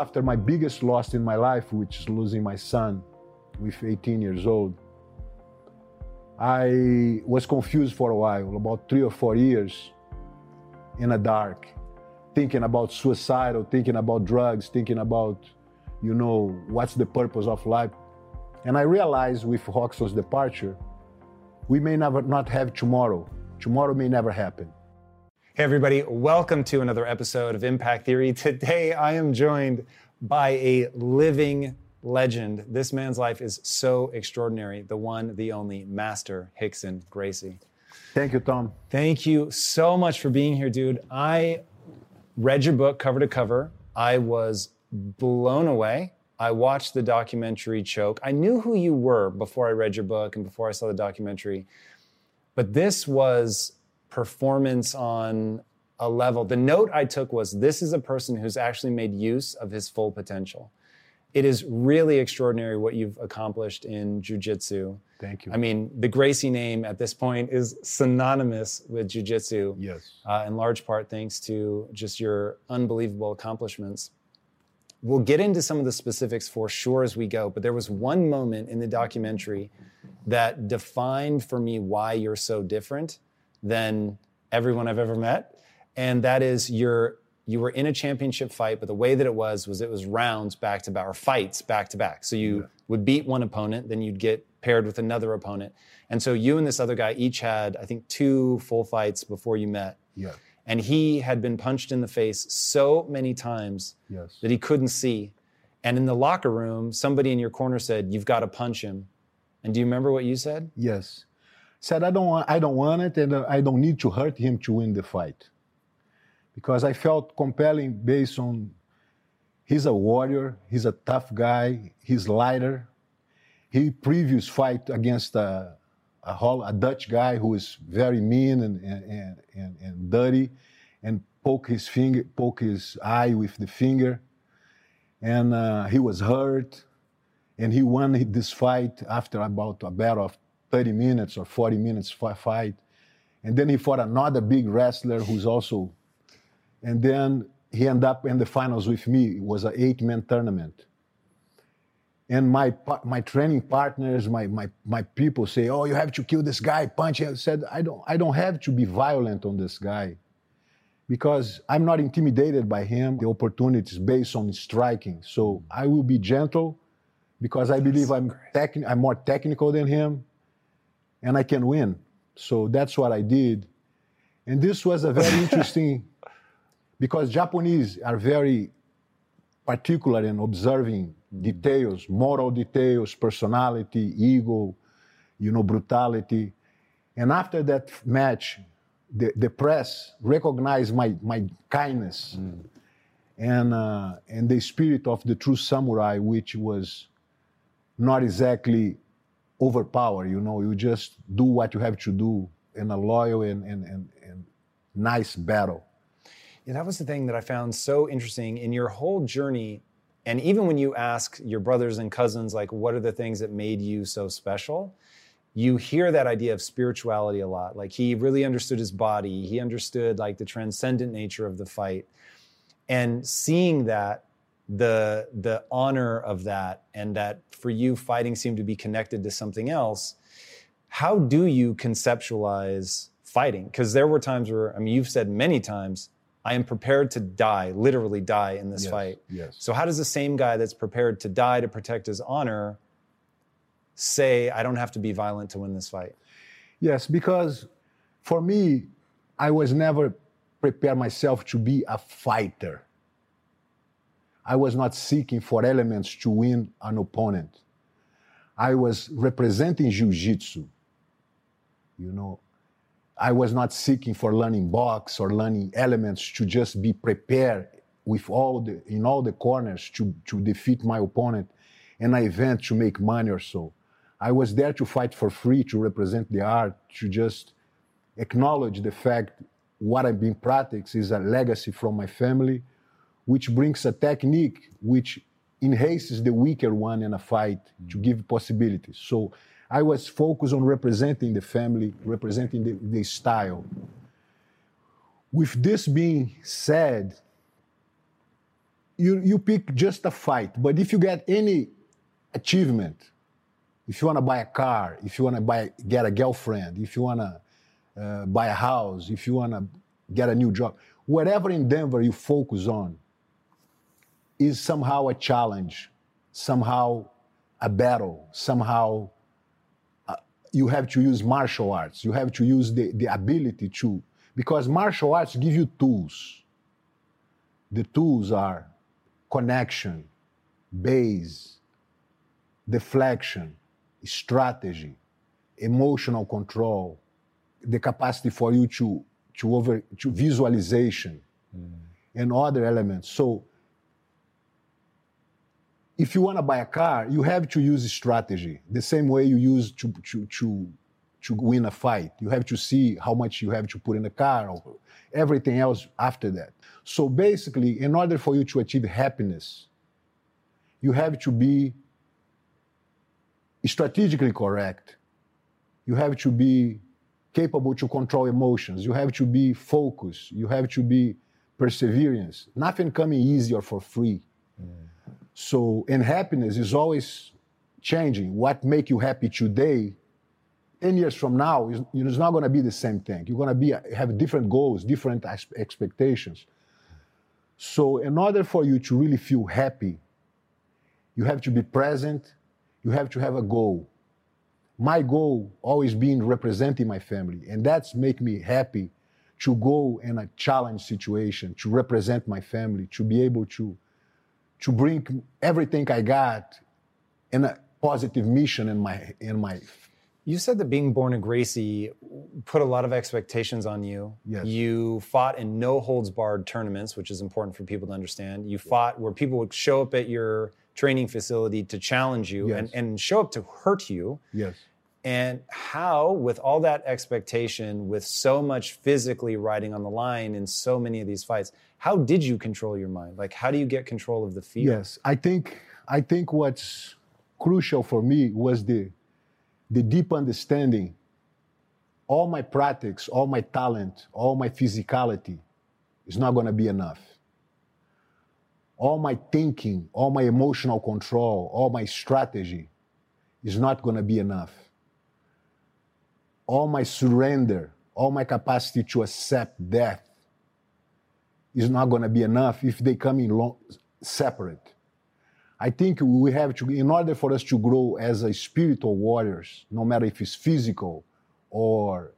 After my biggest loss in my life, which is losing my son with 18 years old, I was confused for a while, about three or four years in the dark, thinking about suicidal, thinking about drugs, thinking about, you know, what's the purpose of life. And I realized with Rockson's departure, we may never not have tomorrow. Tomorrow may never happen. Hey, everybody, welcome to another episode of Impact Theory. Today, I am joined by a living legend. This man's life is so extraordinary. The one, the only, Master Rickson Gracie. Thank you, Tom. Thank you so much for being here, dude. I read your book cover to cover. I was blown away. I watched the documentary Choke. I knew who you were before I read your book and before I saw the documentary. But this was performance on a level. The note I took was this is a person who's actually made use of his full potential. It is really extraordinary what you've accomplished in jujitsu. Thank you. I mean, the Gracie name at this point is synonymous with jujitsu. Yes. Uh, in large part thanks to just your unbelievable accomplishments. We'll get into some of the specifics for sure as we go, but there was one moment in the documentary that defined for me why you're so different than everyone I've ever met. And that is you're you were in a championship fight, but the way that it was was it was rounds back to back or fights back to back. So you yeah. would beat one opponent, then you'd get paired with another opponent. And so you and this other guy each had, I think, two full fights before you met. Yeah. And he had been punched in the face so many times yes. that he couldn't see. And in the locker room, somebody in your corner said, You've got to punch him. And do you remember what you said? Yes said, I don't I don't want it, and I don't need to hurt him to win the fight, because I felt compelling based on he's a warrior, he's a tough guy, he's lighter. He previous fight against a, a, a Dutch guy who is very mean and, and, and, and dirty, and poke his finger, poke his eye with the finger, and uh, he was hurt, and he won this fight after about a battle of 30 minutes or 40 minutes fight. And then he fought another big wrestler who's also, and then he ended up in the finals with me. It was an eight man tournament. And my, my training partners, my, my, my people say, oh, you have to kill this guy, punch him. I said, I don't, I don't have to be violent on this guy because I'm not intimidated by him. The opportunity is based on striking. So I will be gentle because I believe I'm, techni- I'm more technical than him and I can win. So that's what I did. And this was a very interesting, because Japanese are very particular in observing details, moral details, personality, ego, you know, brutality. And after that match, the, the press recognized my, my kindness mm. and, uh, and the spirit of the true samurai, which was not exactly overpower. You know, you just do what you have to do in a loyal and, and, and, and nice battle. Yeah, that was the thing that I found so interesting in your whole journey. And even when you ask your brothers and cousins, like, what are the things that made you so special? You hear that idea of spirituality a lot. Like, he really understood his body, he understood like the transcendent nature of the fight. And seeing that the the honor of that and that for you fighting seemed to be connected to something else how do you conceptualize fighting because there were times where i mean you've said many times I am prepared to die, literally die in this Yes, fight. yes. So, how does the same guy that's prepared to die to protect his honor say, I don't have to be violent to win this fight? Yes, because for me, I was never prepared myself to be a fighter. I was not seeking for elements to win an opponent. I was representing jiu-jitsu. You know, I was not seeking for learning box or learning elements to just be prepared with all the in all the corners to, to defeat my opponent in an event to make money or so. I was there to fight for free, to represent the art, to just acknowledge the fact what I've been practicing is a legacy from my family, which brings a technique which enhances the weaker one in a fight to give possibilities. So I was focused on representing the family, representing the, the style. With this being said, you, you pick just a fight, but if you get any achievement, if you want to buy a car, if you want to buy get a girlfriend, if you want to uh, buy a house, if you want to get a new job, whatever in Denver you focus on is somehow a challenge, somehow a battle, somehow uh, you have to use martial arts. You have to use the, the ability to, because martial arts give you tools. The tools are connection, base, deflection, strategy, emotional control, the capacity for you to to over to visualization and other elements. So if you want to buy a car, you have to use strategy the same way you use to to to to win a fight. You have to see how much you have to put in the car or everything else after that. So basically, in order for you to achieve happiness, you have to be strategically correct. You have to be capable to control emotions. You have to be focused. You have to be perseverance. Nothing coming easy or for free. Mm. So, and happiness is always changing. What make you happy today, 10 years from now, is, it's not going to be the same thing. You're going to be have different goals, different expectations. So, in order for you to really feel happy, you have to be present. You have to have a goal. My goal always being representing my family, and that's make me happy to go in a challenge situation, to represent my family, to be able to to bring everything I got in a positive mission in my in my You said that being born a Gracie put a lot of expectations on you. Yes. You fought in no holds barred tournaments, which is important for people to understand. You fought where people would show up at your training facility to challenge you Yes. and, and show up to hurt you. yes. And how, with all that expectation, with so much physically riding on the line in so many of these fights, how did you control your mind? Like, how do you get control of the field? Yes, I think I think what's crucial for me was the the deep understanding. All my practice, all my talent, all my physicality is not going to be enough. All my thinking, all my emotional control, all my strategy is not going to be enough. All my surrender, all my capacity to accept death is not going to be enough if they come in lo- separate. I think we have to, in order for us to grow as a spiritual warriors, no matter if it's physical or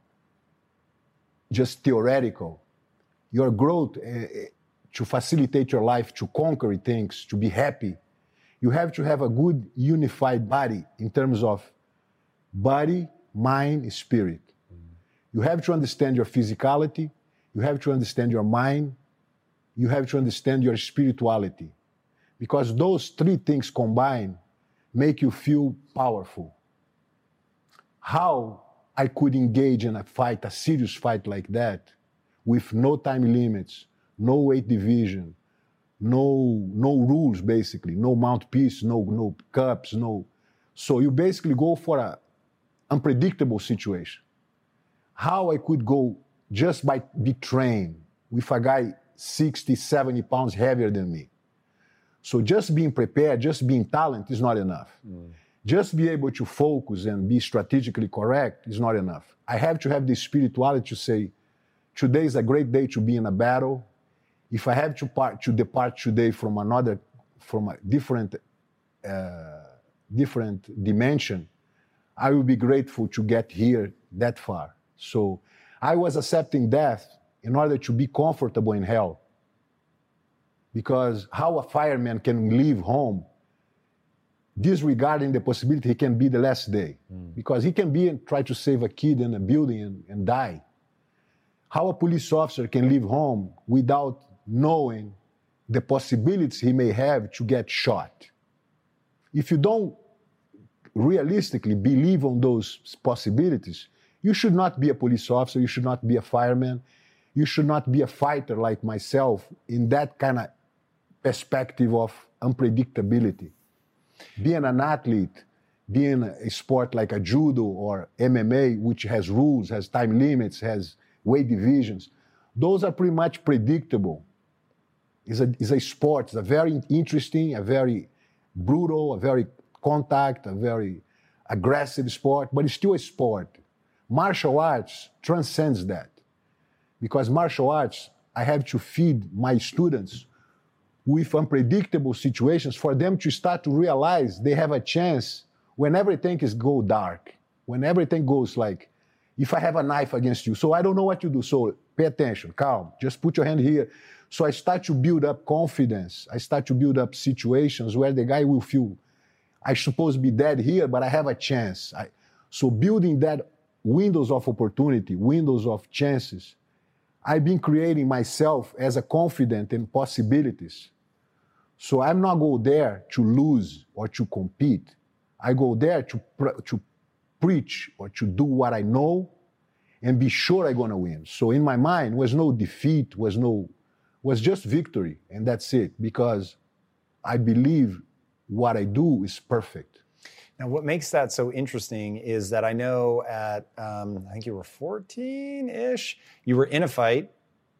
just theoretical, your growth eh, to facilitate your life, to conquer things, to be happy, you have to have a good unified body in terms of body, mind, spirit. You have to understand your physicality, you have to understand your mind, you have to understand your spirituality. Because those three things combined make you feel powerful. How I could engage in a fight, a serious fight like that, with no time limits, no weight division, no no rules basically, no mouthpiece, no no cups, no. So you basically go for a unpredictable situation. How I could go just by be trained with a guy 60, 70 pounds heavier than me. So just being prepared, just being talent is not enough. Just be able to focus and be strategically correct is not enough. I have to have the spirituality to say, today is a great day to be in a battle. if I have to part to depart today from another, from a different, uh, different dimension, I will be grateful to get here that far. So I was accepting death in order to be comfortable in hell. Because how a fireman can leave home disregarding the possibility he can be the last day. Mm. Because he can be and try to save a kid in a building and, and die. How a police officer can leave home without knowing the possibilities he may have to get shot. If you don't realistically believe on those possibilities, you should not be a police officer, you should not be a fireman, you should not be a fighter like myself in that kind of perspective of unpredictability. Being an athlete, being a sport like a judo or MMA, which has rules, has time limits, has weight divisions, those are pretty much predictable. It's a, it's a sport, it's a very interesting, a very brutal, a very contact, a very aggressive sport, but it's still a sport. Martial arts transcends that. Because martial arts, I have to feed my students with unpredictable situations for them to start to realize they have a chance when everything is go dark, when everything goes like, if I have a knife against you, so I don't know what to do. So pay attention, calm, just put your hand here. So I start to build up confidence. I start to build up situations where the guy will feel, I suppose be dead here, but I have a chance. I, so building that windows of opportunity, windows of chances, I've been creating myself as a confident in possibilities. So I'm not go there to lose or to compete. I go there to, to preach or to do what I know and be sure I'm gonna win. So in my mind was no defeat, was no was just victory, and that's it. Because I believe what I do is perfect. Now, what makes that so interesting is that I know at um, I think you were 14-ish, you were in a fight.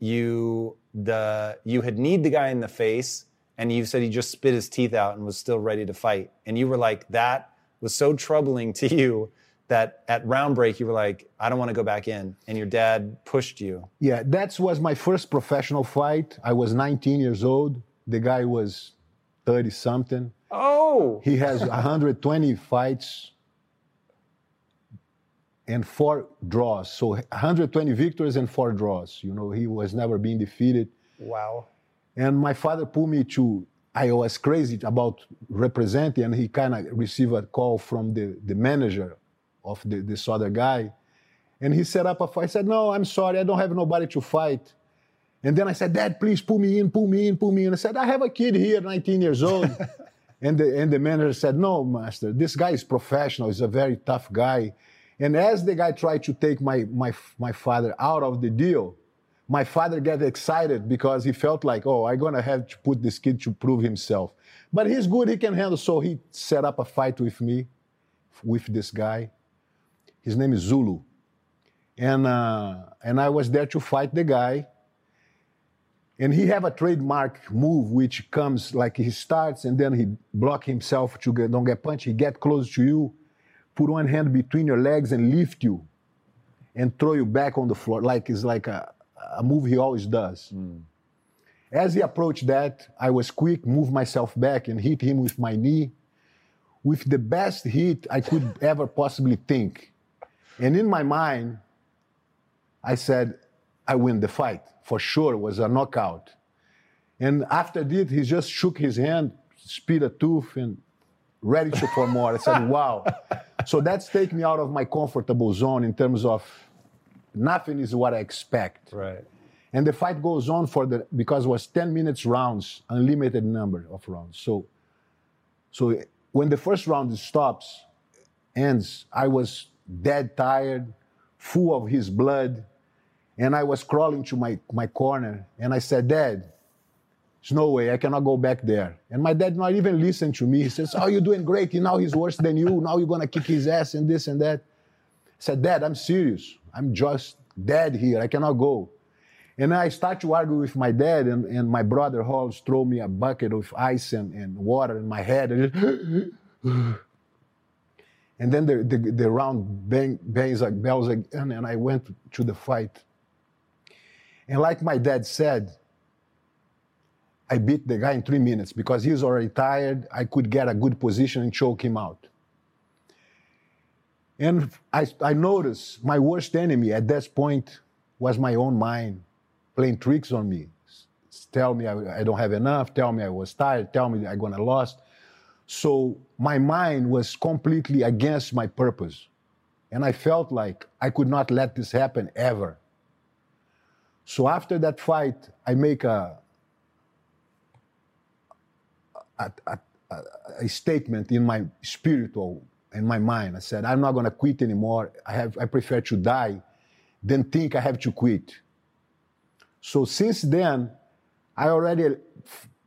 You the you had kneed the guy in the face, and you said he just spit his teeth out and was still ready to fight. And you were like, that was so troubling to you that at round break you were like, I don't want to go back in, and your dad pushed you. Yeah, that was my first professional fight. I was 19 years old. The guy was 30 something. Oh. He has 120 fights and four draws. So 120 victories and four draws. You know, he was never being defeated. Wow. And my father pulled me to, I was crazy about representing, and he kind of received a call from the, the manager of the, this other guy. And he set up a fight. I said, No, I'm sorry, I don't have nobody to fight. And then I said, Dad, please pull me in, pull me in, pull me in. I said, I have a kid here, 19 years old. and, the, and the manager said, No, master, this guy is professional. He's a very tough guy. And as the guy tried to take my, my, my father out of the deal, my father got excited because he felt like, oh, I'm going to have to put this kid to prove himself. But he's good, he can handle. So he set up a fight with me, with this guy. His name is Zulu. And, uh, and I was there to fight the guy. And he have a trademark move which comes like he starts and then he block himself to get, don't get punched. He get close to you, put one hand between your legs and lift you and throw you back on the floor. Like it's like a, a move he always does. Mm. As he approached that, I was quick, moved myself back and hit him with my knee with the best hit I could ever possibly think. And in my mind, I said, I win the fight. For sure, was a knockout. And after that, he just shook his hand, spit a tooth, and ready to for more. I said, wow. So that's taken me out of my comfortable zone in terms of nothing is what I expect. Right. And the fight goes on for the because it was 10 minutes rounds, unlimited number of rounds. So so when the first round stops, ends, I was dead tired, full of his blood. And I was crawling to my, my corner and I said, Dad, there's no way, I cannot go back there. And my dad not even listened to me. He says, Oh, you're doing great. Now he's worse than you. Now you're gonna kick his ass and this and that. I said, Dad, I'm serious. I'm just dead here. I cannot go. And I start to argue with my dad, and, and my brother Rolls throw me a bucket of ice and, and water in my head. And And then the, the, the round bang, bangs like bells again, and I went to the fight. And like my dad said, I beat the guy in three minutes because he was already tired. I could get a good position and choke him out. And I, I noticed my worst enemy at that point was my own mind playing tricks on me. Tell me I, I don't have enough, tell me I was tired, tell me I'm gonna lost. So my mind was completely against my purpose. And I felt like I could not let this happen ever. So after that fight, I make a, a, a, a statement in my spiritual, in my mind. I said, I'm not going to quit anymore. I, have, I prefer to die than think I have to quit. So since then, I already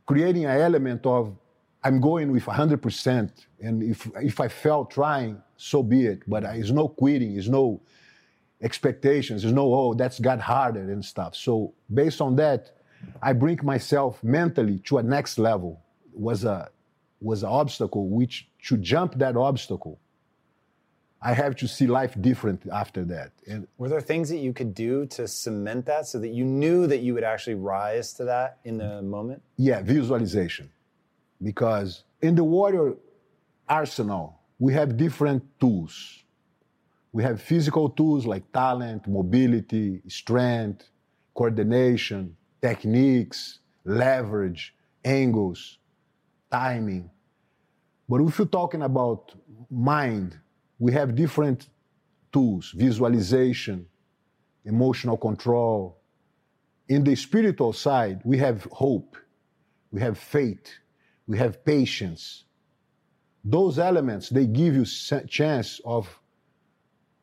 creating an element of I'm going with 100%. And if, if I fail trying, so be it. But it's no quitting, it's no expectations, there's no, oh, that's got harder and stuff. So based on that, I bring myself mentally to a next level. Was a was an obstacle which to jump that obstacle, I have to see life different after that. And were there things that you could do to cement that so that you knew that you would actually rise to that in the moment? Yeah, visualization. Because in the warrior arsenal, we have different tools. We have physical tools like talent, mobility, strength, coordination, techniques, leverage, angles, timing. But if you're talking about mind, we have different tools visualization, emotional control. In the spiritual side, we have hope, we have faith, we have patience, those elements they give you chance of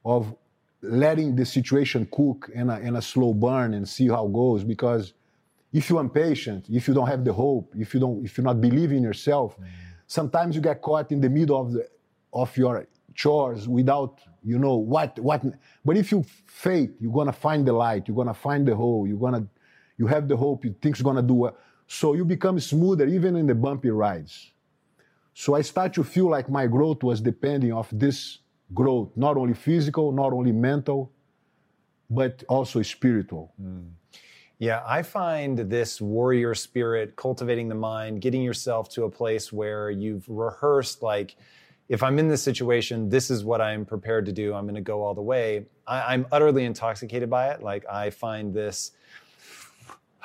of letting the situation cook in a, in a slow burn and see how it goes because if you're impatient if you don't have the hope if you don't if you're not believing in yourself mm. sometimes you get caught in the middle of the of your chores without you know what what but if you faith you're gonna find the light you're gonna find the hole you're gonna you have the hope you think's gonna do well so you become smoother even in the bumpy rides so I start to feel like my growth was depending of this growth, not only physical, not only mental, but also spiritual. Mm. Yeah, I find this warrior spirit, cultivating the mind, getting yourself to a place where you've rehearsed, like, if I'm in this situation, this is what I'm prepared to do. I'm going to go all the way. I, am utterly intoxicated by it. Like, I find this.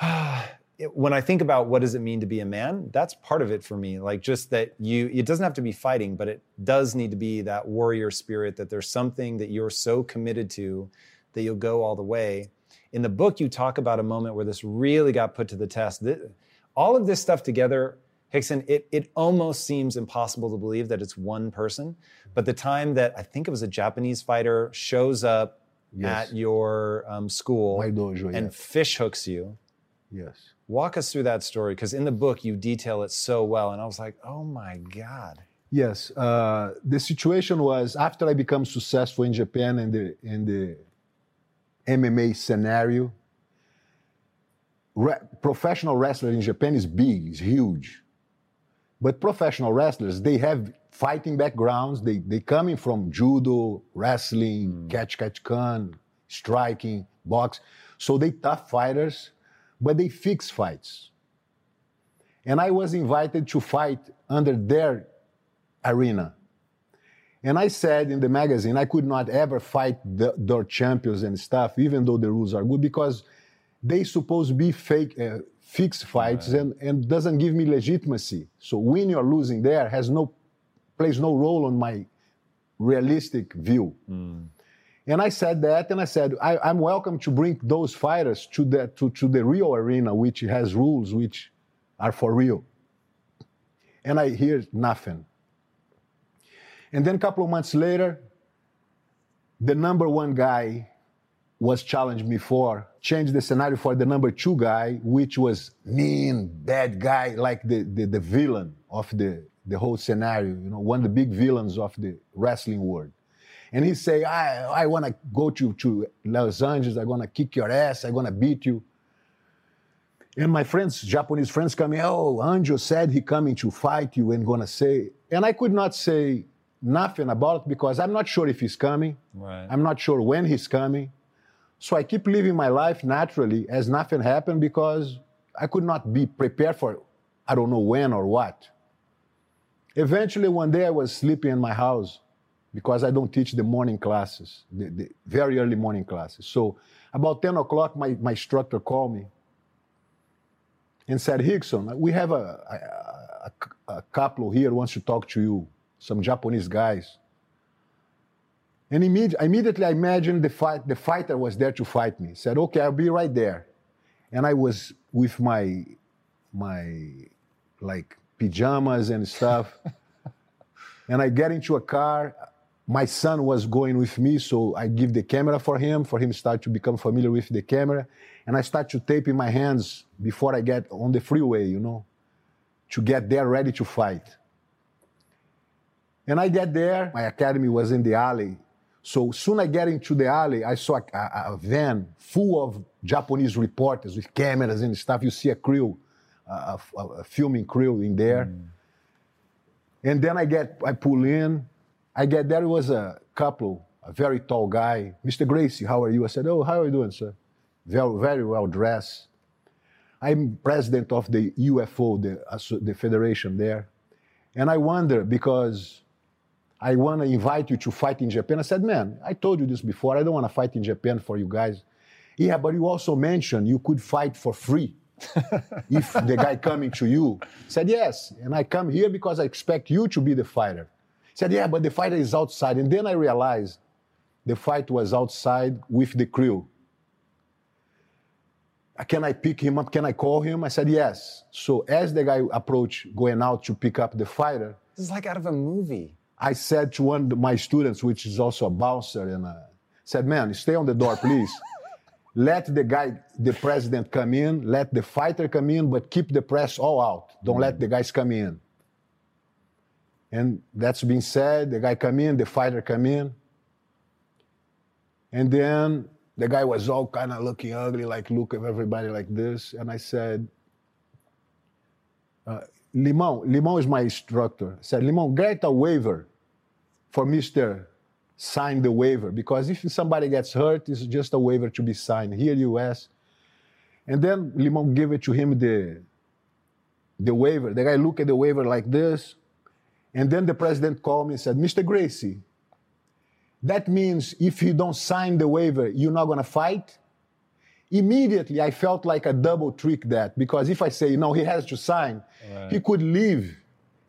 it, when I think about what does it mean to be a man, that's part of it for me. Like just that you, it doesn't have to be fighting, but it does need to be that warrior spirit. That there's something that you're so committed to that you'll go all the way. In the book, you talk about a moment where this really got put to the test. all of this stuff together, Rickson, it, it almost seems impossible to believe that it's one person. But the time that I think it was a Japanese fighter shows up yes. at your um, school dojo, and yes. fish hooks you. Yes Walk us through that story because in the book you detail it so well, and I was like, oh my god. Yes, uh, the situation was after I become successful in Japan and the in the MMA scenario. Re- professional wrestler in Japan is big, is huge, but professional wrestlers they have fighting backgrounds. They they coming from judo, wrestling, mm. catch catch can, striking, box. So they tough fighters but they fix fights. And I was invited to fight under their arena. And I said in the magazine, I could not ever fight the, their champions and stuff, even though the rules are good, because they supposed to be fake, uh, fixed fights right. and, and doesn't give me legitimacy. So winning or losing there has no, plays no role on my realistic view. Mm. And I said that, and I said, I, am welcome to bring those fighters to the, to, to the real arena, which has rules which are for real. And I hear nothing. And then a couple of months later, the number one guy was challenged me for, changed the scenario for the number two guy, which was mean, bad guy, like the, the, the villain of the, the whole scenario, you know, one of the big villains of the wrestling world and he say, I, I want to go to, to Los Angeles, I'm going to kick your ass, I'm going to beat you. And my friends, Japanese friends coming, oh, Anjo said he coming to fight you and going to say, and I could not say nothing about it because I'm not sure if he's coming. Right. I'm not sure when he's coming. So I keep living my life naturally as nothing happened because I could not be prepared for I don't know when or what. Eventually, one day I was sleeping in my house because I don't teach the morning classes, the, the very early morning classes. So about 10 o'clock, my, my instructor called me and said, Rickson, we have a, a, a couple here wants to talk to you, some Japanese guys. And imme- immediately I imagined the, fight, the fighter was there to fight me. Said, okay, I'll be right there. And I was with my, my like pajamas and stuff. and I get into a car. My son was going with me, so I give the camera for him, for him start to become familiar with the camera. And I start to tape in my hands before I get on the freeway, you know, to get there ready to fight. And I get there, my academy was in the alley. So soon I get into the alley, I saw a, a, a van full of Japanese reporters with cameras and stuff. You see a crew, a, a filming crew in there. Mm. And then I get, I pull in. I get there, was a couple, a very tall guy. Mr. Gracie, how are you? I said, oh, how are you doing, sir? Very, very well dressed. I'm president of the UFO, the, the federation there. And I wonder because I want to invite you to fight in Japan. I said, man, I told you this before. I don't want to fight in Japan for you guys. Yeah, but you also mentioned you could fight for free if the guy coming to you. said, yes. And I come here because I expect you to be the fighter. Said, yeah, but the fighter is outside. And then I realized the fight was outside with the crew. Can I pick him up? Can I call him? I said, yes. So as the guy approached going out to pick up the fighter. This is like out of a movie. I said to one of my students, which is also a bouncer, and uh, said, man, stay on the door, please. let the guy, the president come in, let the fighter come in, but keep the press all out. Don't mm. let the guys come in. And that's being said, the guy come in, the fighter come in. And then the guy was all kind of looking ugly, like look at everybody like this. And I said, uh, Limão is my instructor. I said, Limão, get a waiver for Mr sign the waiver because if somebody gets hurt, it's just a waiver to be signed here in US. And then Limão gave it to him the, the waiver. The guy look at the waiver like this. And then the president called me and said, Mr. Gracie, that means if you don't sign the waiver, you're not going to fight? Immediately, I felt like a double trick that because if I say, no, he has to sign, right. he could leave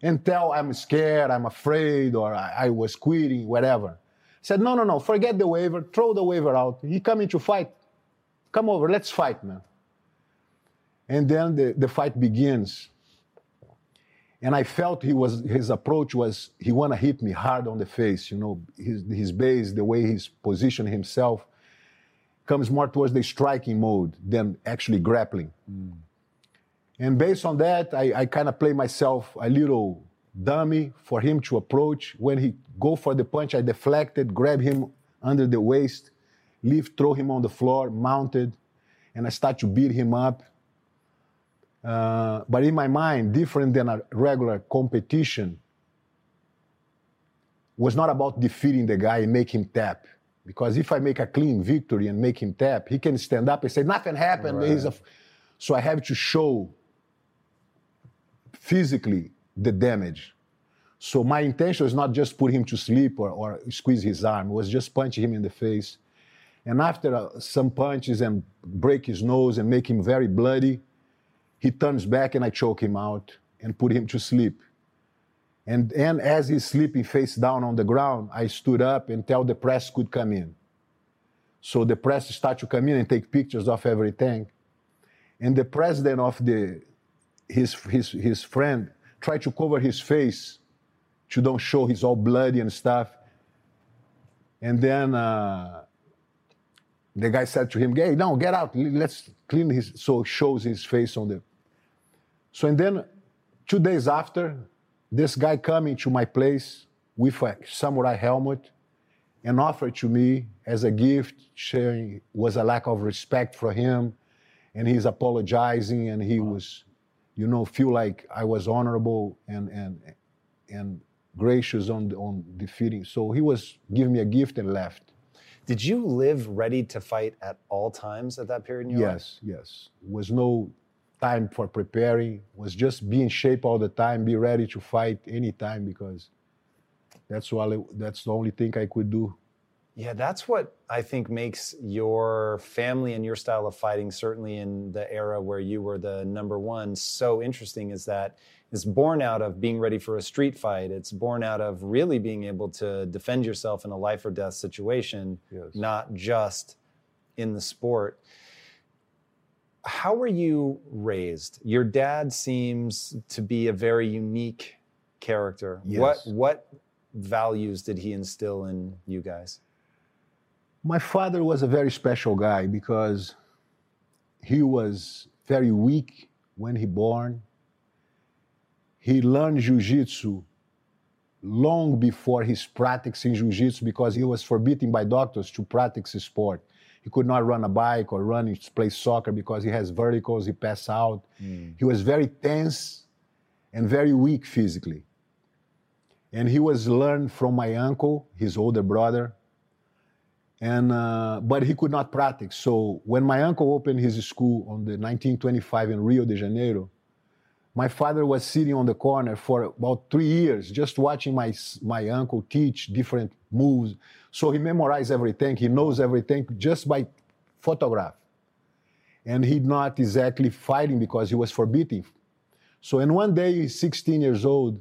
and tell I'm scared, I'm afraid, or I, I was quitting, whatever. Said, no, no, no, forget the waiver, throw the waiver out. He coming to fight. Come over, let's fight, man. And then the, the fight begins. And I felt he was his approach was he wanna hit me hard on the face, you know, his his base, the way he's positioned himself comes more towards the striking mode than actually grappling. Mm. And based on that, I, I kind of play myself a little dummy for him to approach. When he go for the punch, I deflected, grab him under the waist, lift, throw him on the floor, mounted, and I start to beat him up. Uh, but in my mind, different than a regular competition, was not about defeating the guy and make him tap. Because if I make a clean victory and make him tap, he can stand up and say, nothing happened. Right. So I have to show physically the damage. So my intention was not just put him to sleep or, or squeeze his arm, it was just punch him in the face. And after uh, some punches and break his nose and make him very bloody, he turns back and I choke him out and put him to sleep. And, and as he's sleeping face down on the ground, I stood up and tell the press could come in. So the press start to come in and take pictures of everything. And the president of the his his his friend tried to cover his face to don't show he's all bloody and stuff. And then uh, the guy said to him, "Hey, no, get out. Let's clean his." So shows his face on the. So and then, two days after, this guy coming to my place with a samurai helmet and offered to me as a gift, sharing was a lack of respect for him, and he's apologizing and he was you know, feel like I was honorable and and and gracious on on defeating. So he was giving me a gift and left. Did you live ready to fight at all times at that period in your yes, life? Yes, yes. Was no time for preparing. Was just be in shape all the time, be ready to fight anytime because that's all. That's the only thing I could do. Yeah, that's what I think makes your family and your style of fighting, certainly in the era where you were the number one, so interesting. Is that it's born out of being ready for a street fight. It's born out of really being able to defend yourself in a life or death situation, Yes. not just in the sport. How were you raised? Your dad seems to be a very unique character. What Yes. what values did he instill in you guys? My father was a very special guy because he was very weak when he born. He learned jiu-jitsu long before his practice in jiu-jitsu because he was forbidden by doctors to practice the sport. He could not run a bike or run he play soccer because he has verticals, he passed out. He was very tense and very weak physically. And he was learned from my uncle, his older brother, and uh, but he could not practice. So when my uncle opened his school on the 1925 in Rio de Janeiro, my father was sitting on the corner for about three years, just watching my my uncle teach different moves. So he memorized everything. He knows everything just by photograph, and he not exactly fighting because he was forbidden. So and one day, 16 years old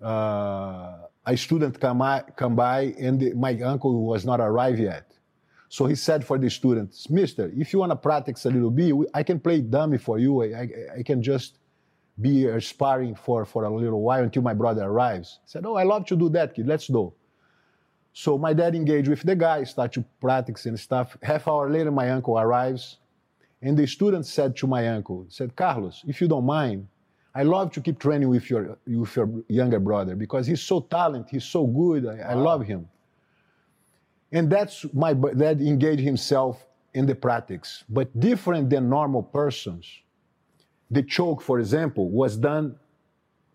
uh, a student come, by, come by and my uncle was not arrived yet. So he said for the students, Mister, if you want to practice a little bit, I can play dummy for you. I, I, I can just be sparring for, for a little while until my brother arrives. I said, oh, I love to do that, kid. Let's go. So my dad engaged with the guy, start to practice and stuff. Half hour later, my uncle arrives. And the student said to my uncle, said, Carlos, if you don't mind, I love to keep training with your, with your younger brother because he's so talented, he's so good, I, I love him. And that's my dad engaged himself in the practice. But different than normal persons, the choke, for example, was done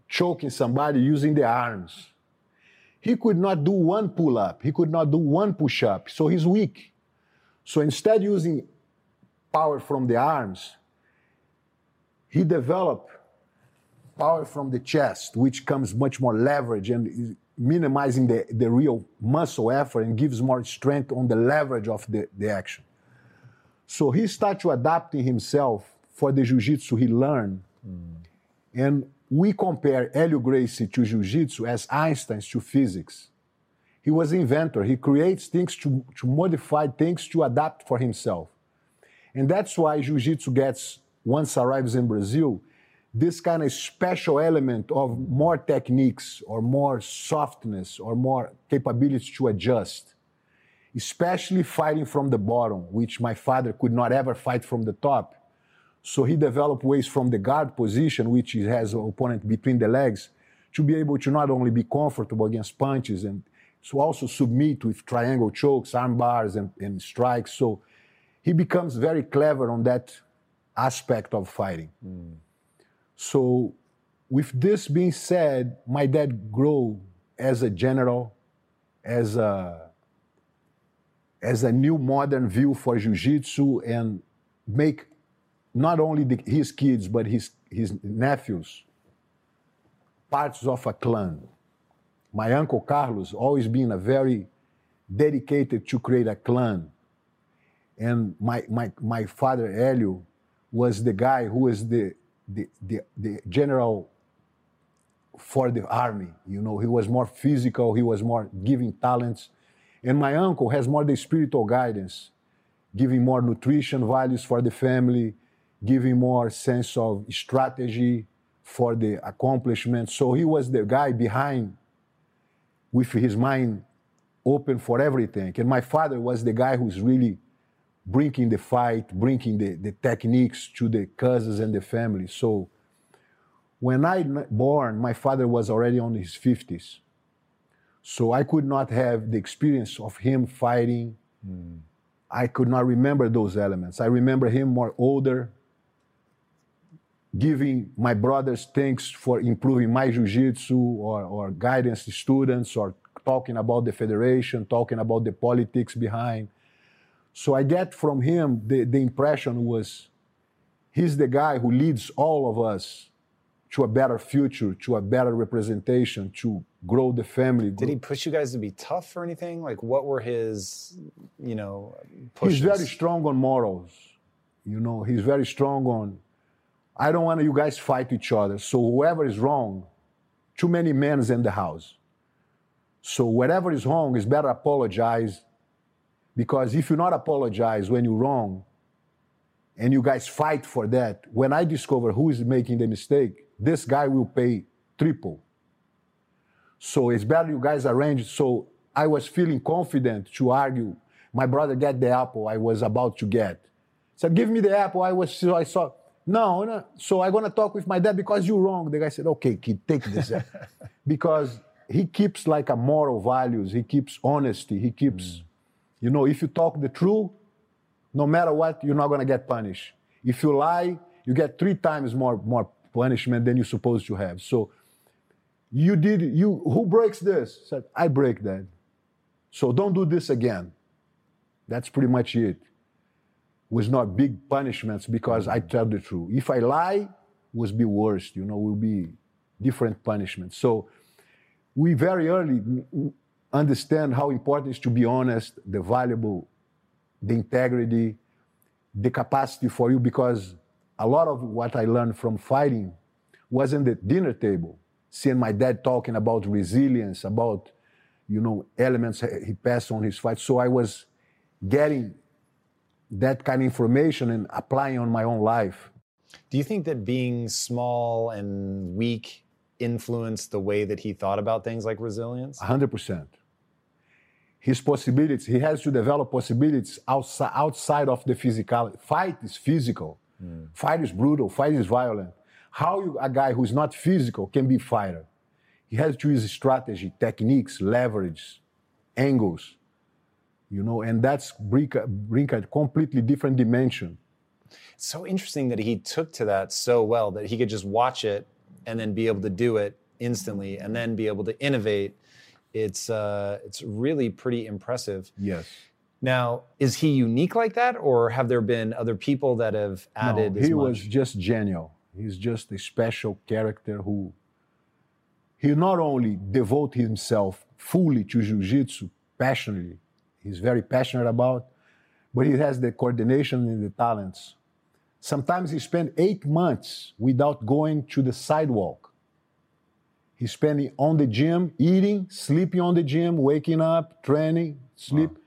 choking somebody using the arms. He could not do one pull up, he could not do one push up, so he's weak. So instead using power from the arms, he developed power from the chest, which comes much more leverage and minimizing the, the real muscle effort and gives more strength on the leverage of the, the action. So he started to adapting himself for the jiu-jitsu he learned. Mm. And we compare Helio Gracie to jiu-jitsu as Einstein to physics. He was an inventor. He creates things to, to modify things to adapt for himself. And that's why jiu-jitsu gets, once arrives in Brazil, this kind of special element of more techniques or more softness or more capability to adjust, especially fighting from the bottom, which my father could not ever fight from the top. So he developed ways from the guard position, which he has an opponent between the legs, to be able to not only be comfortable against punches and to also submit with triangle chokes, arm bars, and, and strikes. So he becomes very clever on that aspect of fighting. Hmm. So, with this being said, my dad grew as a general, as a as a new modern view for jiu-jitsu and make not only the, his kids but his his nephews parts of a clan. My uncle Carlos always been a very dedicated to create a clan. And my, my, my father Helio was the guy who was the, the, the, the general for the army. You know, he was more physical, he was more giving talents. And my uncle has more the spiritual guidance, giving more nutrition values for the family, giving more sense of strategy for the accomplishment. So he was the guy behind with his mind open for everything. And my father was the guy who's really bringing the fight, bringing the, the techniques to the cousins and the family. So when I born, my father was already on his 50s. So I could not have the experience of him fighting. Hmm. I could not remember those elements. I remember him more older, giving my brothers thanks for improving my jiu-jitsu or, or guidance to students or talking about the federation, talking about the politics behind. So I get from him the, the impression was He's the guy who leads all of us to a better future, to a better representation, to grow the family. Did he push you guys to be tough or anything? Like, what were his, you know, pushes? He's very strong on morals. You know, he's very strong on. I don't want you guys fight each other. So whoever is wrong, too many men in the house. So whatever is wrong, is better apologize. Because if you not apologize when you're wrong, and you guys fight for that, when I discover who is making the mistake, this guy will pay triple. So it's better you guys arrange. So I was feeling confident to argue. My brother get the apple I was about to get. Said, give me the apple. I was so I saw. No, no. So I'm gonna talk with my dad because you're wrong. The guy said, okay, kid, take this. because he keeps like a moral values. He keeps honesty. He keeps, mm. You know, if you talk the truth, no matter what, you're not gonna get punished. If you lie, you get three times more more punishment than you're supposed to have. So you did you who breaks this? Said, I break that. So don't do this again. That's pretty much it. Was not big punishments because I tell the truth. If I lie, it was be worse, you know, will be different punishments. So we very early understand how important it is to be honest, the valuable, the integrity, the capacity for you, because a lot of what I learned from fighting was in the dinner table, seeing my dad talking about resilience, about you know elements he passed on his fight. So I was getting that kind of information and applying on my own life. Do you think that being small and weak influenced the way that he thought about things like resilience? 100%. His possibilities, he has to develop possibilities outside, outside of the physical. Fight is physical. Mm. Fight is brutal. Fight is violent. How you, a guy who's not physical can be fighter? He has to use strategy, techniques, leverage, angles, you know, and that's bring bring a completely different dimension. It's so interesting that he took to that so well that he could just watch it and then be able to do it instantly and then be able to innovate. It's uh, it's really pretty impressive. Yes. Now, is he unique like that, or have there been other people that have added? No, he was just genial. He's just a special character who he not only devote himself fully to jiu-jitsu passionately, he's very passionate about, but he has the coordination and the talents. Sometimes he spent eight months without going to the sidewalk. He's spending on the gym, eating, sleeping on the gym, waking up, training, sleep. Wow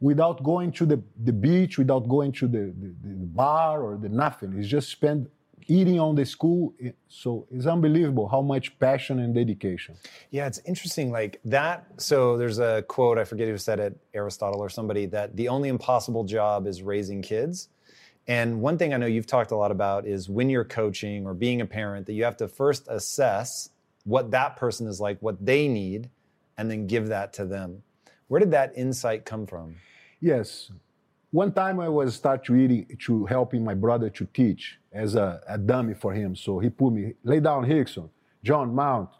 without going to the, the beach, without going to the, the, the bar or the nothing. He's just spent eating on the school. So it's unbelievable how much passion and dedication. Yeah, it's interesting. Like that. So there's a quote, I forget who said it, Aristotle or somebody, that the only impossible job is raising kids. And one thing I know you've talked a lot about is when you're coaching or being a parent, that you have to first assess what that person is like, what they need, and then give that to them. Where did that insight come from? Yes. One time I was start to to helping my brother to teach as a, a dummy for him. So he put me, lay down Rickson, John Mount.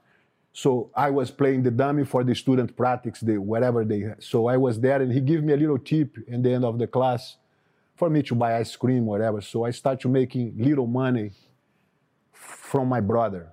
So I was playing the dummy for the student practice, the whatever they. So I was there, and he gave me a little tip in the end of the class for me to buy ice cream, whatever. So I started making little money from my brother.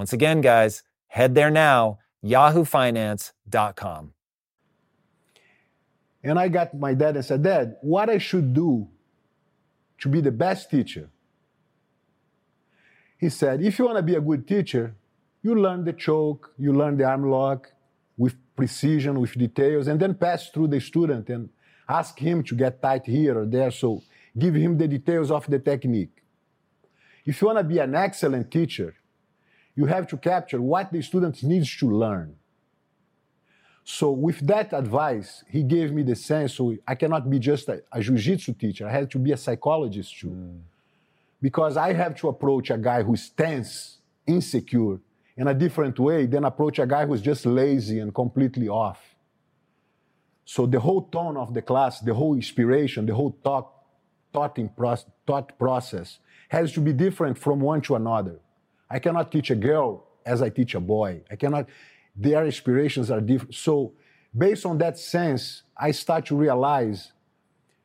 Once again, guys, head there now, yahoofinance.com. And I got my dad and said, Dad, what I should do to be the best teacher? He said, if you want to be a good teacher, you learn the choke, you learn the arm lock with precision, with details, and then pass through the student and ask him to get tight here or there. So give him the details of the technique. If you want to be an excellent teacher, you have to capture what the student needs to learn. So with that advice, he gave me the sense so I cannot be just a, a jiu-jitsu teacher. I have to be a psychologist too. Mm. Because I have to approach a guy who's tense, insecure, in a different way than approach a guy who's just lazy and completely off. So the whole tone of the class, the whole inspiration, the whole thought, thought, thought process has to be different from one to another. I cannot teach a girl as I teach a boy. I cannot, their inspirations are different. So, based on that sense, I start to realize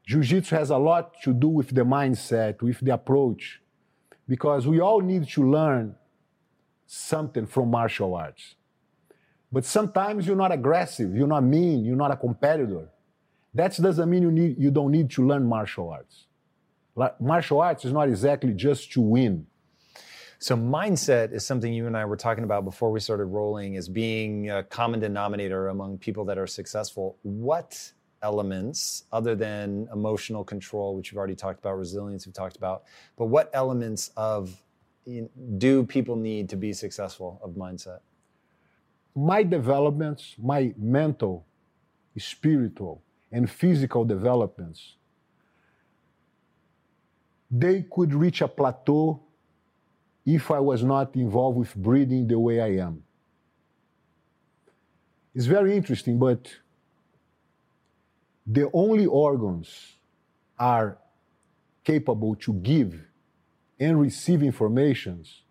Jiu Jitsu has a lot to do with the mindset, with the approach, because we all need to learn something from martial arts. But sometimes you're not aggressive, you're not mean, you're not a competitor. That doesn't mean you, need, you don't need to learn martial arts. Martial arts is not exactly just to win. So mindset is something you and I were talking about before we started rolling as being a common denominator among people that are successful. What elements other than emotional control, which we've already talked about, resilience we've talked about, but what elements of do people need to be successful of mindset? My developments, my mental, spiritual, and physical developments, they could reach a plateau if I was not involved with breathing the way I am. It's very interesting, but the only organs are capable to give and receive informations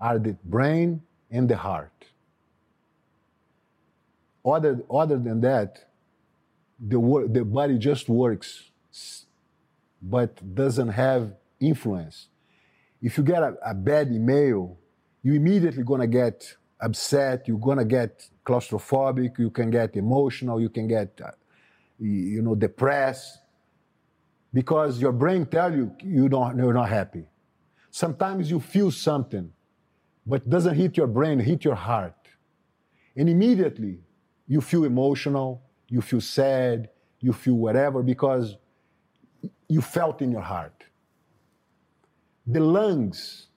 are the brain and the heart. Other, other than that, the, the body just works but doesn't have influence. If you get a, a bad email, you immediately gonna get upset. You're gonna get claustrophobic. You can get emotional. You can get, uh, you know, depressed because your brain tell you you don't you're not happy. Sometimes you feel something, but doesn't hit your brain, hit your heart, and immediately you feel emotional. You feel sad. You feel whatever because you felt in your heart. The lungs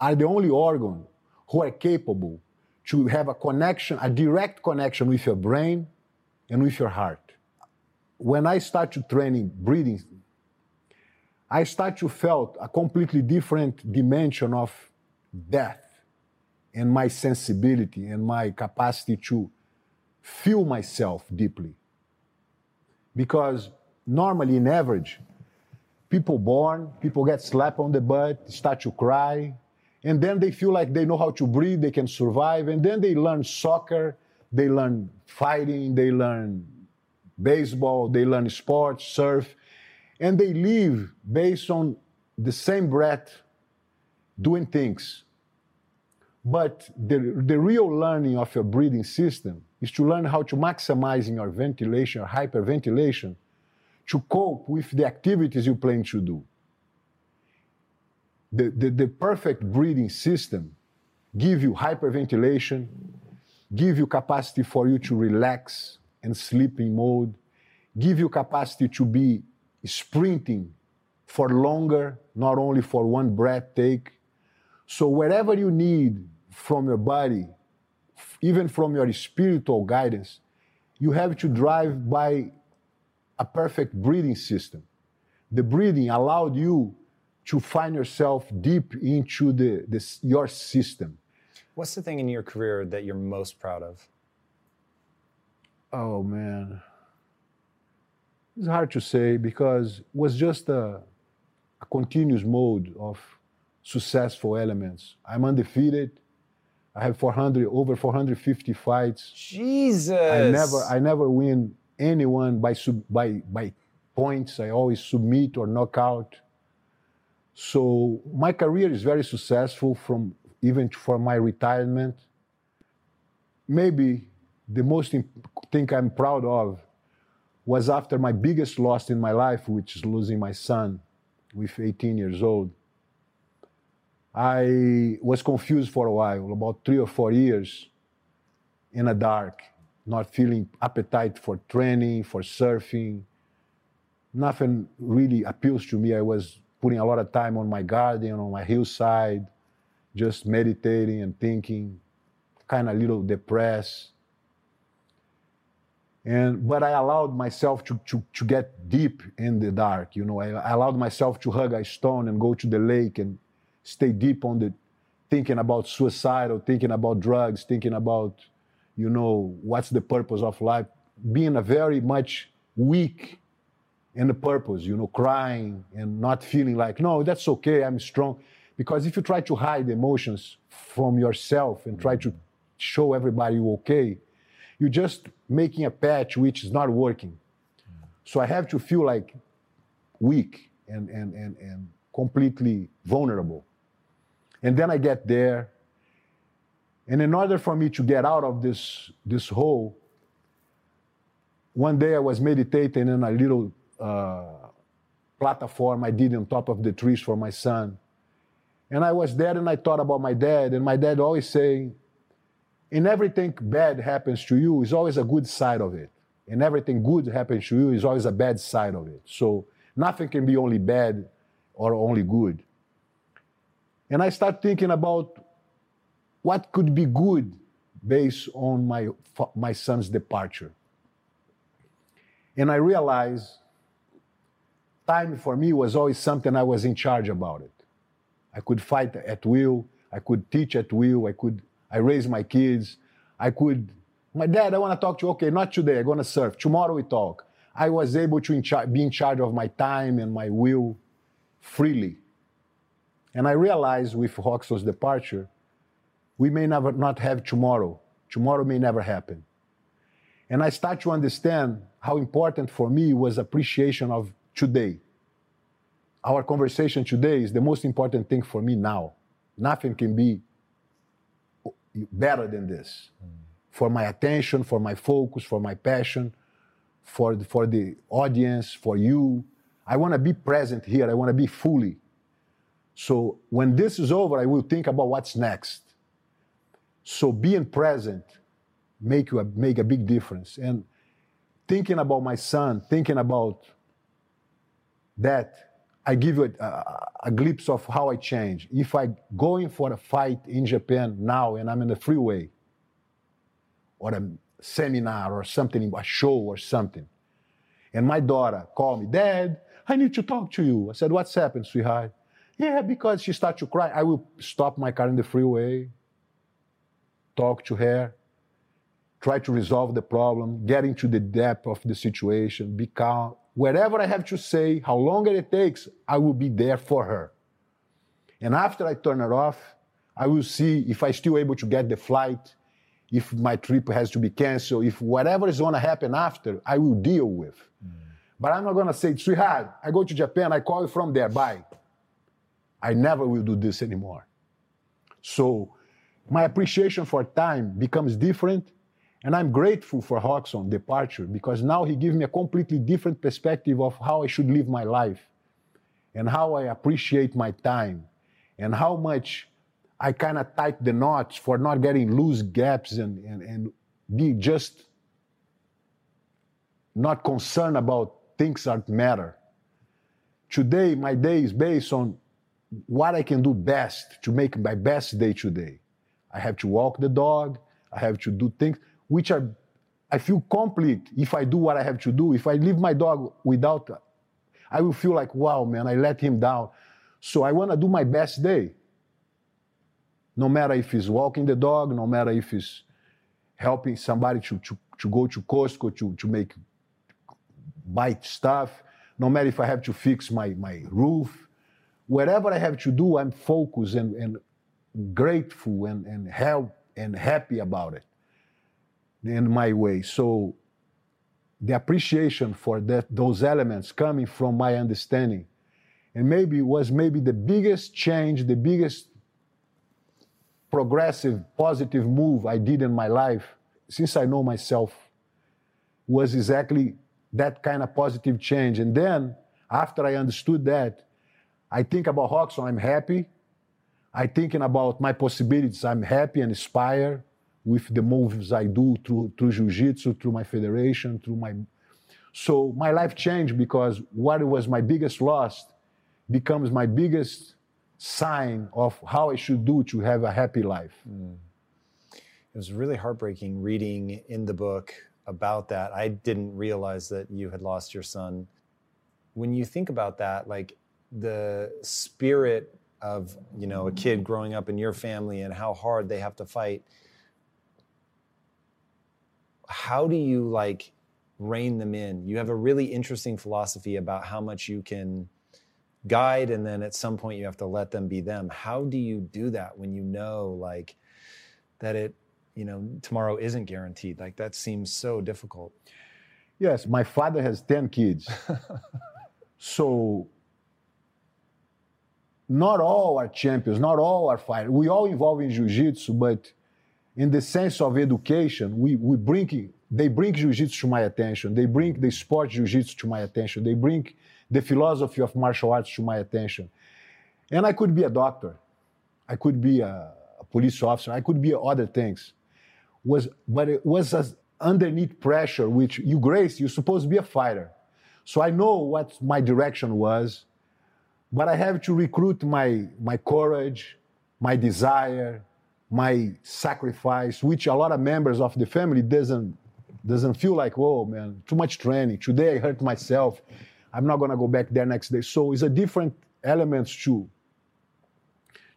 are the only organ who are capable to have a connection, a direct connection with your brain and with your heart. When I start to training breathing, I start to felt a completely different dimension of death and my sensibility and my capacity to feel myself deeply. Because normally, in average, people born, people get slapped on the butt, start to cry, and then they feel like they know how to breathe, they can survive, and then they learn soccer, they learn fighting, they learn baseball, they learn sports, surf, and they live based on the same breath doing things. But the, the real learning of your breathing system is to learn how to maximize your ventilation or hyperventilation to cope with the activities you plan to do. The, the, the perfect breathing system give you hyperventilation, give you capacity for you to relax and sleep in mode, give you capacity to be sprinting for longer, not only for one breath take. So wherever you need from your body, even from your spiritual guidance, you have to drive by a perfect breathing system. The breathing allowed you to find yourself deep into the, the, your system. What's the thing in your career that you're most proud of? Oh man, it's hard to say because it was just a, a continuous mode of successful elements. I'm undefeated. I have 400 over 450 fights. Jesus. I never I never win anyone by sub, by by points. I always submit or knock out. So my career is very successful from even for my retirement. Maybe the most thing I'm proud of was after my biggest loss in my life, which is losing my son with 18 years old. I was confused for a while, about three or four years in the dark, not feeling appetite for training, for surfing. Nothing really appeals to me. I was putting a lot of time on my garden, on my hillside, just meditating and thinking, kind of a little depressed. And but I allowed myself to, to, to get deep in the dark. You know, I, I allowed myself to hug a stone and go to the lake and stay deep on the thinking about suicide or thinking about drugs, thinking about, you know, what's the purpose of life, being a very much weak in the purpose, you know, crying and not feeling like, no, that's okay, I'm strong. Because if you try to hide emotions from yourself and try to show everybody you're okay, you're just making a patch which is not working. So I have to feel like weak and, and, and, and completely vulnerable. And then I get there. And in order for me to get out of this, this hole, one day I was meditating in a little uh, platform I did on top of the trees for my son. And I was there and I thought about my dad, and my dad always saying, in everything bad happens to you, is always a good side of it. And everything good happens to you is always a bad side of it. So nothing can be only bad or only good. And I start thinking about what could be good based on my, my son's departure. And I realized time for me was always something I was in charge about it. I could fight at will, I could teach at will, I could I raise my kids, I could my dad, I want to talk to you. Okay, not today. I'm going to surf. Tomorrow we talk. I was able to in char- be in charge of my time and my will freely. And I realized with Rockson's departure, we may never not have tomorrow. Tomorrow may never happen. And I start to understand how important for me was appreciation of today. Our conversation today is the most important thing for me now. Nothing can be better than this. Mm. For my attention, for my focus, for my passion, for the, for the audience, for you. I want to be present here. I want to be fully. So when this is over, I will think about what's next. So being present make you a, make a big difference. And thinking about my son, thinking about that, I give you a, a, a, glimpse of how I change. If I going for a fight in Japan now and I'm in the freeway or a seminar or something, a show or something, and my daughter call me, Dad, I need to talk to you. I said, What's happened, sweetheart? Yeah, because she started to cry. I will stop my car in the freeway, talk to her, try to resolve the problem, get into the depth of the situation, be calm. Whatever I have to say, how long it takes, I will be there for her. And after I turn it off, I will see if I still able to get the flight, if my trip has to be canceled, if whatever is going to happen after, I will deal with. Mm. But I'm not going to say, sweetheart, I go to Japan, I call you from there, bye. I never will do this anymore. So my appreciation for time becomes different and I'm grateful for Rockson departure because now he gives me a completely different perspective of how I should live my life and how I appreciate my time and how much I kind of tight the knots for not getting loose gaps and, and, and be just not concerned about things that matter. Today, my day is based on what I can do best to make my best day today. I have to walk the dog, I have to do things which are I feel complete if I do what I have to do. If I leave my dog without, I will feel like, wow, man, I let him down. So I want to do my best day. No matter if it's walking the dog, no matter if it's helping somebody to, to, to go to Costco to, to make buy stuff, no matter if I have to fix my, my roof, whatever I have to do, I'm focused and, and grateful and, and help and happy about it in my way. So the appreciation for that those elements coming from my understanding. And maybe was maybe the biggest change the biggest progressive positive move i did in my life since i know myself was exactly that kind of positive change. And then after i understood that i think about Rockson i'm happy i thinking about my possibilities i'm happy and inspired with the moves I do through, through jiu-jitsu, through my federation, through my... So my life changed because what was my biggest loss becomes my biggest sign of how I should do to have a happy life. Mm. It was really heartbreaking reading in the book about that. I didn't realize that you had lost your son. When you think about that, like the spirit of, you know, a kid growing up in your family and how hard they have to fight, how do you like rein them in? You have a really interesting philosophy about how much you can guide and then at some point you have to let them be them. How do you do that when you know like that it, you know, tomorrow isn't guaranteed? Like that seems so difficult. Yes, my father has 10 kids. so not all are champions, not all are fighters. We all involved in jiu-jitsu, but in the sense of education, we, we bring, they bring jiu-jitsu to my attention. They bring the sport jiu-jitsu to my attention. They bring the philosophy of martial arts to my attention. And I could be a doctor. I could be a, a police officer. I could be other things. Was, but it was as underneath pressure, which you grace, you're supposed to be a fighter. So I know what my direction was, but I have to recruit my, my courage, my desire, my sacrifice, which a lot of members of the family doesn't doesn't feel like, whoa, man, too much training. Today I hurt myself. I'm not gonna go back there next day. So it's a different elements to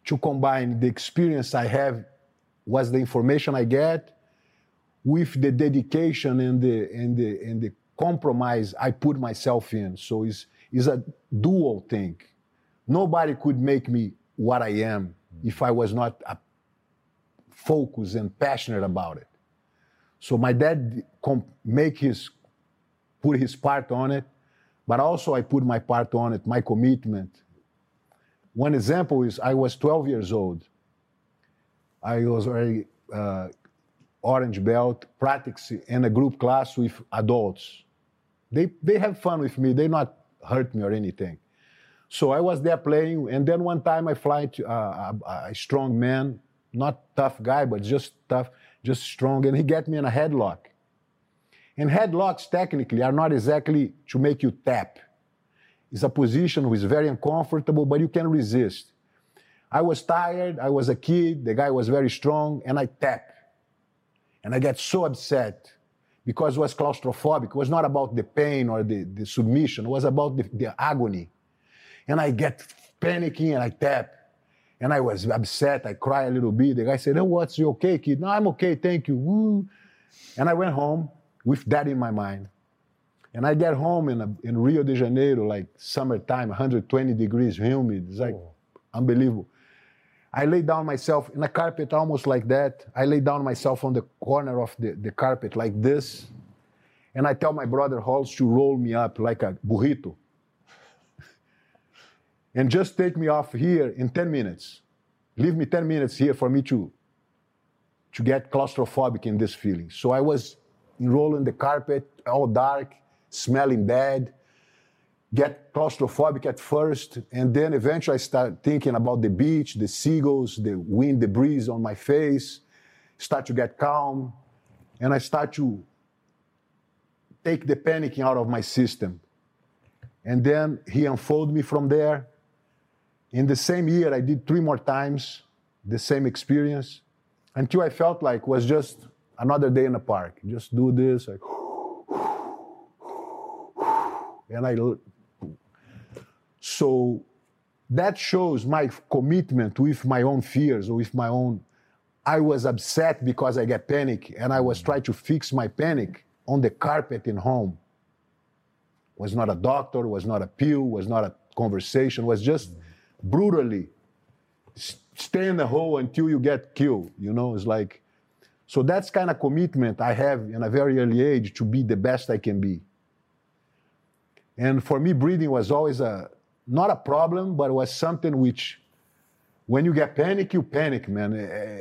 to combine the experience I have, was the information I get, with the dedication and the and the and the compromise I put myself in. So it's it's a dual thing. Nobody could make me what I am if I was not a focused and passionate about it. So my dad make his put his part on it, but also I put my part on it, my commitment. One example is I was 12 years old. I was already uh, orange belt, practice in a group class with adults. They, they have fun with me. They not hurt me or anything. So I was there playing, and then one time I fly to uh, a, a strong man, not tough guy, but just tough, just strong, and he get me in a headlock. And headlocks technically are not exactly to make you tap. It's a position which is very uncomfortable, but you can resist. I was tired, I was a kid, the guy was very strong, and I tap. And I get so upset because it was claustrophobic. It was not about the pain or the, the submission, it was about the, the agony. And I get panicking and I tap. And I was upset. I cry a little bit. The guy said, Oh, what's you okay, kid? No, I'm okay, thank you. Woo. And I went home with that in my mind. And I get home in, a, in Rio de Janeiro, like summertime, 120 degrees, humid. It's like oh. unbelievable. I lay down myself in a carpet almost like that. I lay down myself on the corner of the, the carpet like this. And I tell my brother Rolls to roll me up like a burrito. And just take me off here in 10 minutes. Leave me 10 minutes here for me to, to get claustrophobic in this feeling. So I was rolling the carpet, all dark, smelling bad get claustrophobic at first, and then eventually I start thinking about the beach, the seagulls, the wind, the breeze on my face, start to get calm, and I start to take the panicking out of my system. And then he unfolded me from there. In the same year, I did three more times the same experience until I felt like was just another day in the park. Just do this, like, and I so that shows my commitment with my own fears, or with my own. I was upset because I get panic, and I was mm. trying to fix my panic on the carpet in home. Was not a doctor, was not a pill, was not a conversation, was just mm. Brutally stay in the hole until you get killed. You know, it's like, so that's kind of commitment I have in a very early age to be the best I can be. And for me, breathing was always a, not a problem, but it was something which, when you get panic, you panic, man.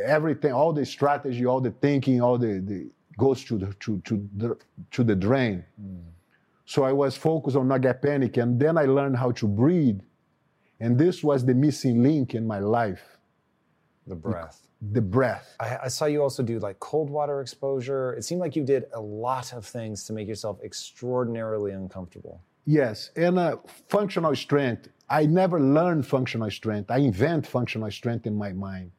Everything, all the strategy, all the thinking, all the, the goes to the to to the to the drain. Mm. So I was focused on not get panic, and then I learned how to breathe, and this was the missing link in my life. The breath. The, breath. I, I, saw you also do like cold water exposure. It seemed like you did a lot of things to make yourself extraordinarily uncomfortable. Yes, and uh, functional strength. I never learned functional strength. I invent functional strength in my mind,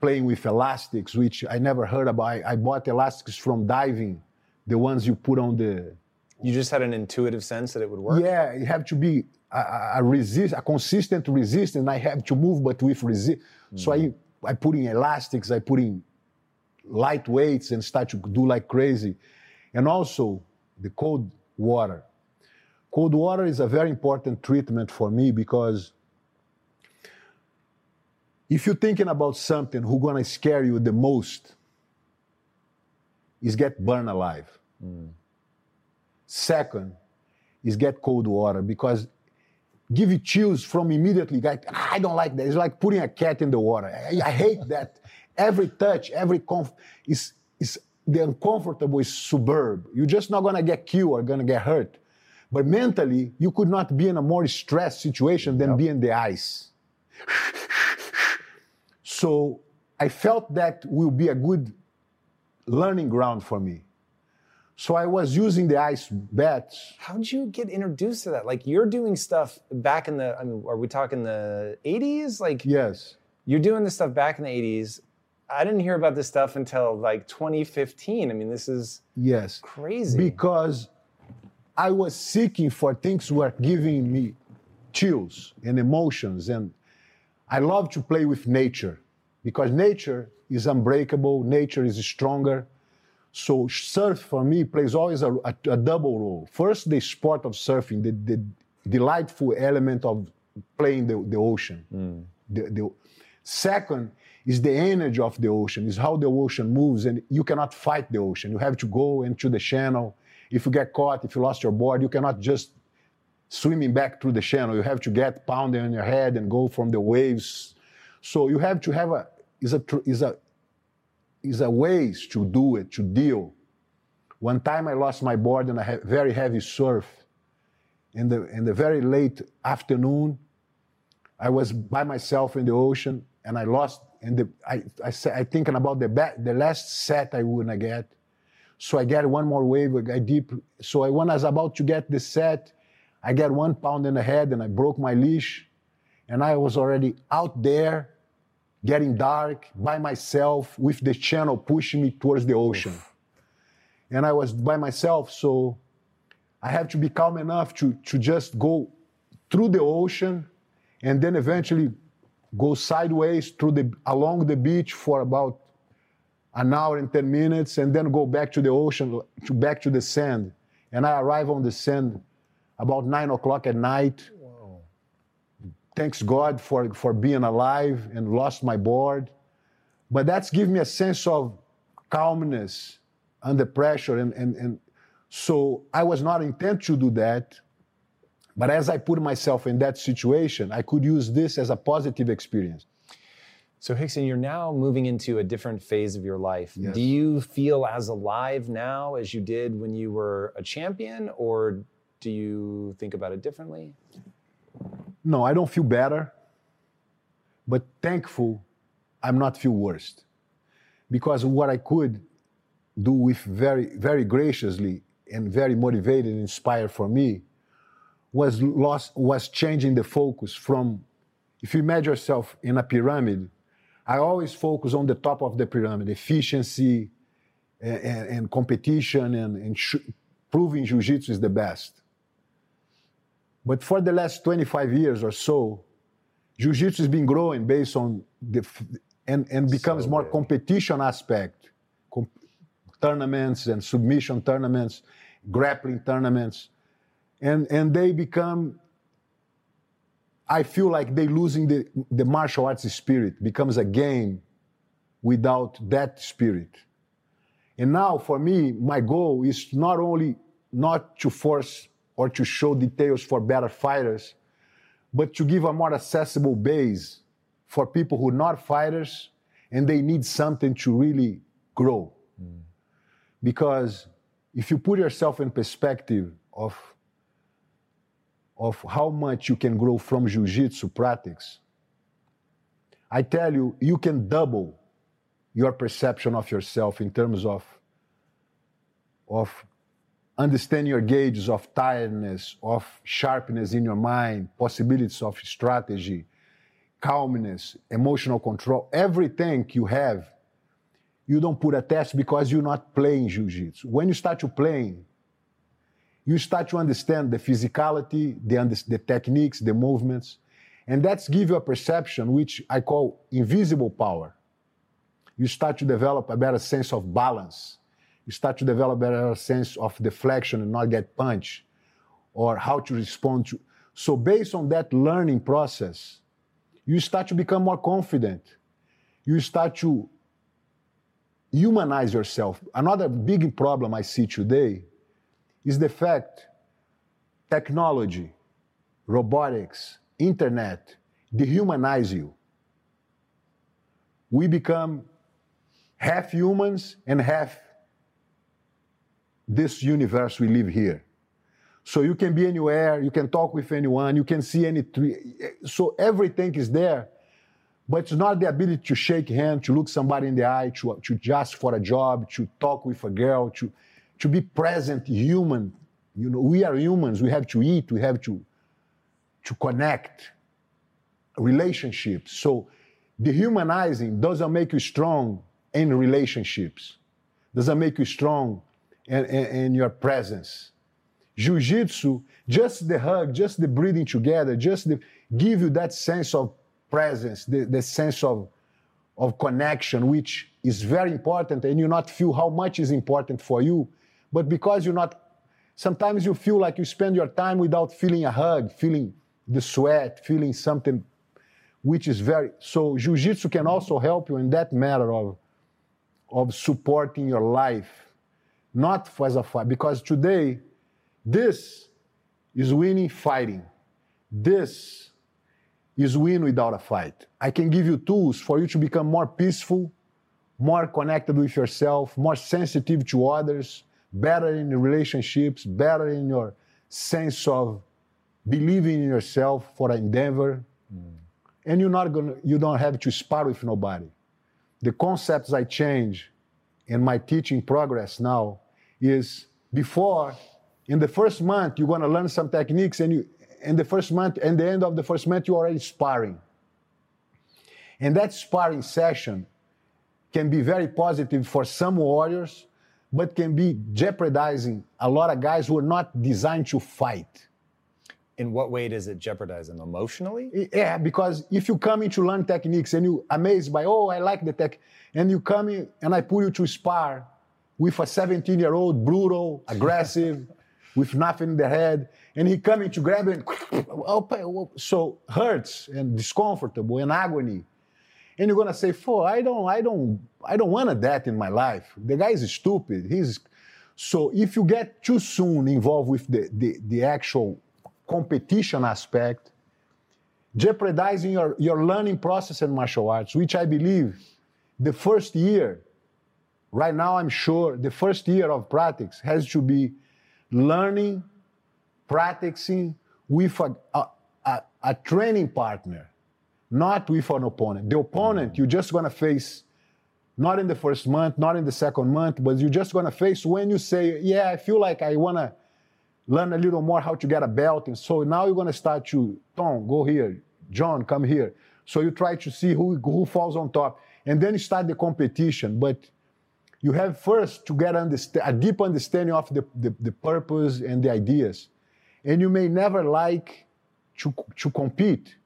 playing with elastics, which I never heard about. I, I bought elastics from diving, the ones you put on the. You just had an intuitive sense that it would work. Yeah, you have to be a, a resist, a consistent resistance. I have to move, but with resist. Mm. So I, I put in elastics. I put in light weights and start to do like crazy, and also the cold water Cold water is a very important treatment for me because if you're thinking about something who's gonna scare you the most, is get burned alive. Mm. Second is get cold water because give you chills from immediately. Like, ah, I don't like that. It's like putting a cat in the water. I, I hate that. Every touch, every comf is is the uncomfortable is superb. You're just not gonna get killed or gonna get hurt. But mentally, you could not be in a more stressed situation than yep. be in the ice. so I felt that will be a good learning ground for me. So I was using the ice baths. How did you get introduced to that? Like you're doing stuff back in the, I mean, are we talking the 80s? Like, yes. You're doing this stuff back in the 80s. I didn't hear about this stuff until like 2015. I mean, this is yes crazy. Because I was seeking for things were giving me chills and emotions. And I love to play with nature because nature is unbreakable, nature is stronger. So surf for me plays always a, a, a double role. First, the sport of surfing, the, the delightful element of playing the, the ocean. Mm. The, the, second is the energy of the ocean, is how the ocean moves, and you cannot fight the ocean. You have to go into the channel if you get caught, if you lost your board, you cannot just swimming back through the channel. You have to get pounded on your head and go from the waves. So you have to have a is a is a is a ways to do it to deal. One time I lost my board in a very heavy surf. In the in the very late afternoon, I was by myself in the ocean and I lost. And the I I, I thinking about the back, the last set I wouldn't get. So I get one more wave, I deep. So I, when I was about to get the set, I get one pound in the head and I broke my leash. And I was already out there, getting dark, by myself, with the channel pushing me towards the ocean. Oof. And I was by myself, so I have to be calm enough to, to just go through the ocean and then eventually go sideways through the along the beach for about an hour and 10 minutes and then go back to the ocean, to back to the sand. And I arrive on the sand about nine o'clock at night. Thanks God for, for being alive and lost my board. But that's given me a sense of calmness under pressure. And, and, and so I was not intent to do that. But as I put myself in that situation, I could use this as a positive experience. So, Rickson, you're now moving into a different phase of your life. Yes. Do you feel as alive now as you did when you were a champion, or do you think about it differently? No, I don't feel better, but thankful I'm not feel worse. Because what I could do with very, very graciously and very motivated and inspired for me was lost, was changing the focus from, if you imagine yourself in a pyramid, I always focus on the top of the pyramid, efficiency and, and, and competition and, and proving jiu-jitsu is the best. But for the last 25 years or so, jiu-jitsu has been growing based on the and, and becomes so more competition aspect, com- tournaments and submission tournaments, grappling tournaments, and and they become I feel like they losing the, the martial arts spirit, becomes a game without that spirit. And now for me, my goal is not only not to force or to show details for better fighters, but to give a more accessible base for people who are not fighters and they need something to really grow. Mm. Because if you put yourself in perspective of of how much you can grow from jiu-jitsu practice, I tell you, you can double your perception of yourself in terms of, of understanding your gauges of tiredness, of sharpness in your mind, possibilities of strategy, calmness, emotional control, everything you have, you don't put a test because you're not playing jiu-jitsu. When you start to playing, you start to understand the physicality, the, the techniques, the movements, and that's give you a perception which I call invisible power. You start to develop a better sense of balance. You start to develop a better sense of deflection and not get punched, or how to respond to. So, based on that learning process, you start to become more confident. You start to humanize yourself. Another big problem I see today is the fact technology, robotics, internet dehumanize you. We become half humans and half this universe we live here. So you can be anywhere, you can talk with anyone, you can see any tree. So everything is there, but it's not the ability to shake hand, to look somebody in the eye, to, to just for a job, to talk with a girl, to to be present human. You know, we are humans. We have to eat. We have to to connect relationships. So dehumanizing doesn't make you strong in relationships. Doesn't make you strong in, in, in your presence. Jiu-jitsu, just the hug, just the breathing together, just the, give you that sense of presence, the, the sense of, of connection, which is very important, and you not feel how much is important for you but because you're not, sometimes you feel like you spend your time without feeling a hug, feeling the sweat, feeling something which is very, so Jiu-Jitsu can also help you in that matter of, of supporting your life, not as a fight, because today, this is winning fighting. This is win without a fight. I can give you tools for you to become more peaceful, more connected with yourself, more sensitive to others, better in relationships, better in your sense of believing in yourself for an endeavor. Mm. And you're not gonna you don't have to spar with nobody. The concepts I change in my teaching progress now is before in the first month you're going to learn some techniques and you in the first month and the end of the first month you're already sparring. And that sparring session can be very positive for some warriors but can be jeopardizing a lot of guys who are not designed to fight. In what way does it jeopardize them? Emotionally? Yeah because if you come in to learn techniques and you amazed by oh i like the tech and you come in and i put you to spar with a 17 year old brutal aggressive with nothing in the head, and he coming to grab it, so hurts and discomfortable and agony. And you're gonna say, "For I don't, I don't, I don't want that in my life." The guy is stupid. He's so if you get too soon involved with the, the, the actual competition aspect, jeopardizing your, your learning process in martial arts, which I believe the first year, right now I'm sure the first year of practice has to be learning, practicing with a, a, a, a training partner, not with an opponent. The opponent, you're just going to face not in the first month, not in the second month, but you're just to face when you say, Yeah, I feel like I want to learn a little more how to get a belt. And so now you're to start to, Tom, go here. John, come here. So you try to see who, who falls on top. And then you start the competition. But you have first to get a deep understanding of the, the, the, purpose and the ideas. And you may never like to, to compete.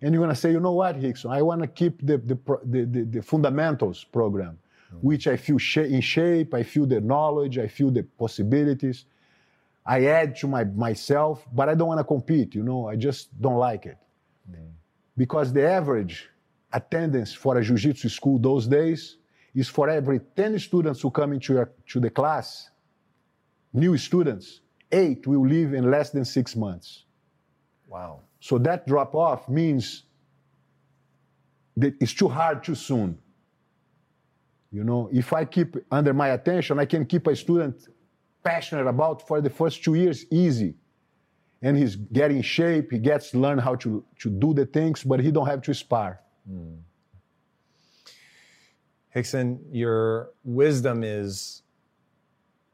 And you're going to say, you know what, Rickson, I want to keep the, the, the, the, fundamentals program, mm-hmm. which I feel sh- in shape, I feel the knowledge, I feel the possibilities. I add to my, myself, but I don't want to compete, you know, I just don't like it. Mm-hmm. Because the average attendance for a jiu-jitsu school those days is for every 10 students who come into your, to the class, new students, eight will leave in less than six months. Wow. So that drop off means that it's too hard too soon. You know, if I keep under my attention, I can keep a student passionate about for the first two years easy. And he's getting shape, he gets to learn how to, to do the things, but he don't have to spar. Mm. Rickson, your wisdom is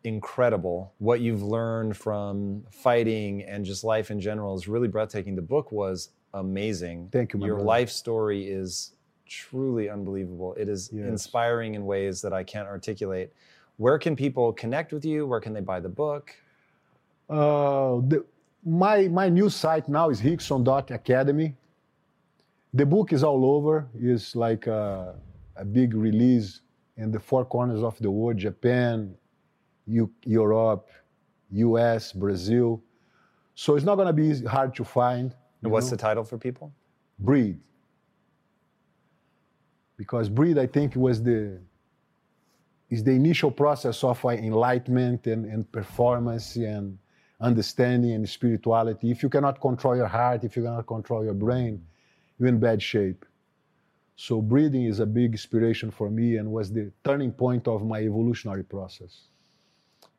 incredible. What you've learned from fighting and just life in general is really breathtaking. The book was amazing. Thank you. your brother. life story is truly unbelievable. It is yes. inspiring in ways that I can't articulate. Where can people connect with you? Where can they buy the book? Uh, the, my my new site now is Rickson.academy. The book is all over. It's like. Uh, a big release in the four corners of the world Japan, U- Europe, US, Brazil. So it's not going to be hard to find. What's know? the title for people? Breathe. Because breathe, I think, was the is the initial process of uh, enlightenment and, and performance and understanding and spirituality. If you cannot control your heart, if you cannot control your brain, you're in bad shape. So breathing is a big inspiration for me and was the turning point of my evolutionary process.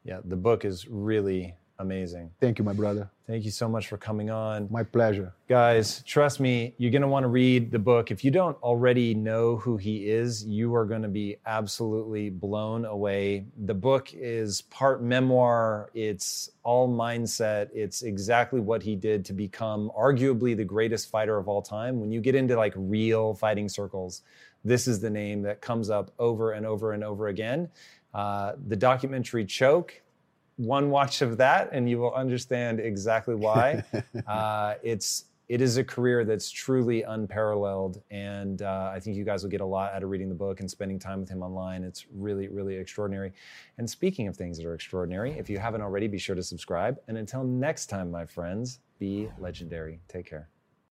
Yeah, the book is really amazing. Thank you, my brother. Thank you so much for coming on. My pleasure. Guys, trust me, you're going to want to read the book. If you don't already know who he is, you are going to be absolutely blown away. The book is part memoir, it's all mindset, it's exactly what he did to become arguably the greatest fighter of all time. When you get into like real fighting circles, this is the name that comes up over and over and over again. Uh, the documentary Choke one watch of that and you will understand exactly why. uh, it's it is a career that's truly unparalleled, and uh, I think you guys will get a lot out of reading the book and spending time with him online. It's really, really extraordinary. And speaking of things that are extraordinary, if you haven't already, be sure to subscribe. And until next time, my friends, be legendary. Take care.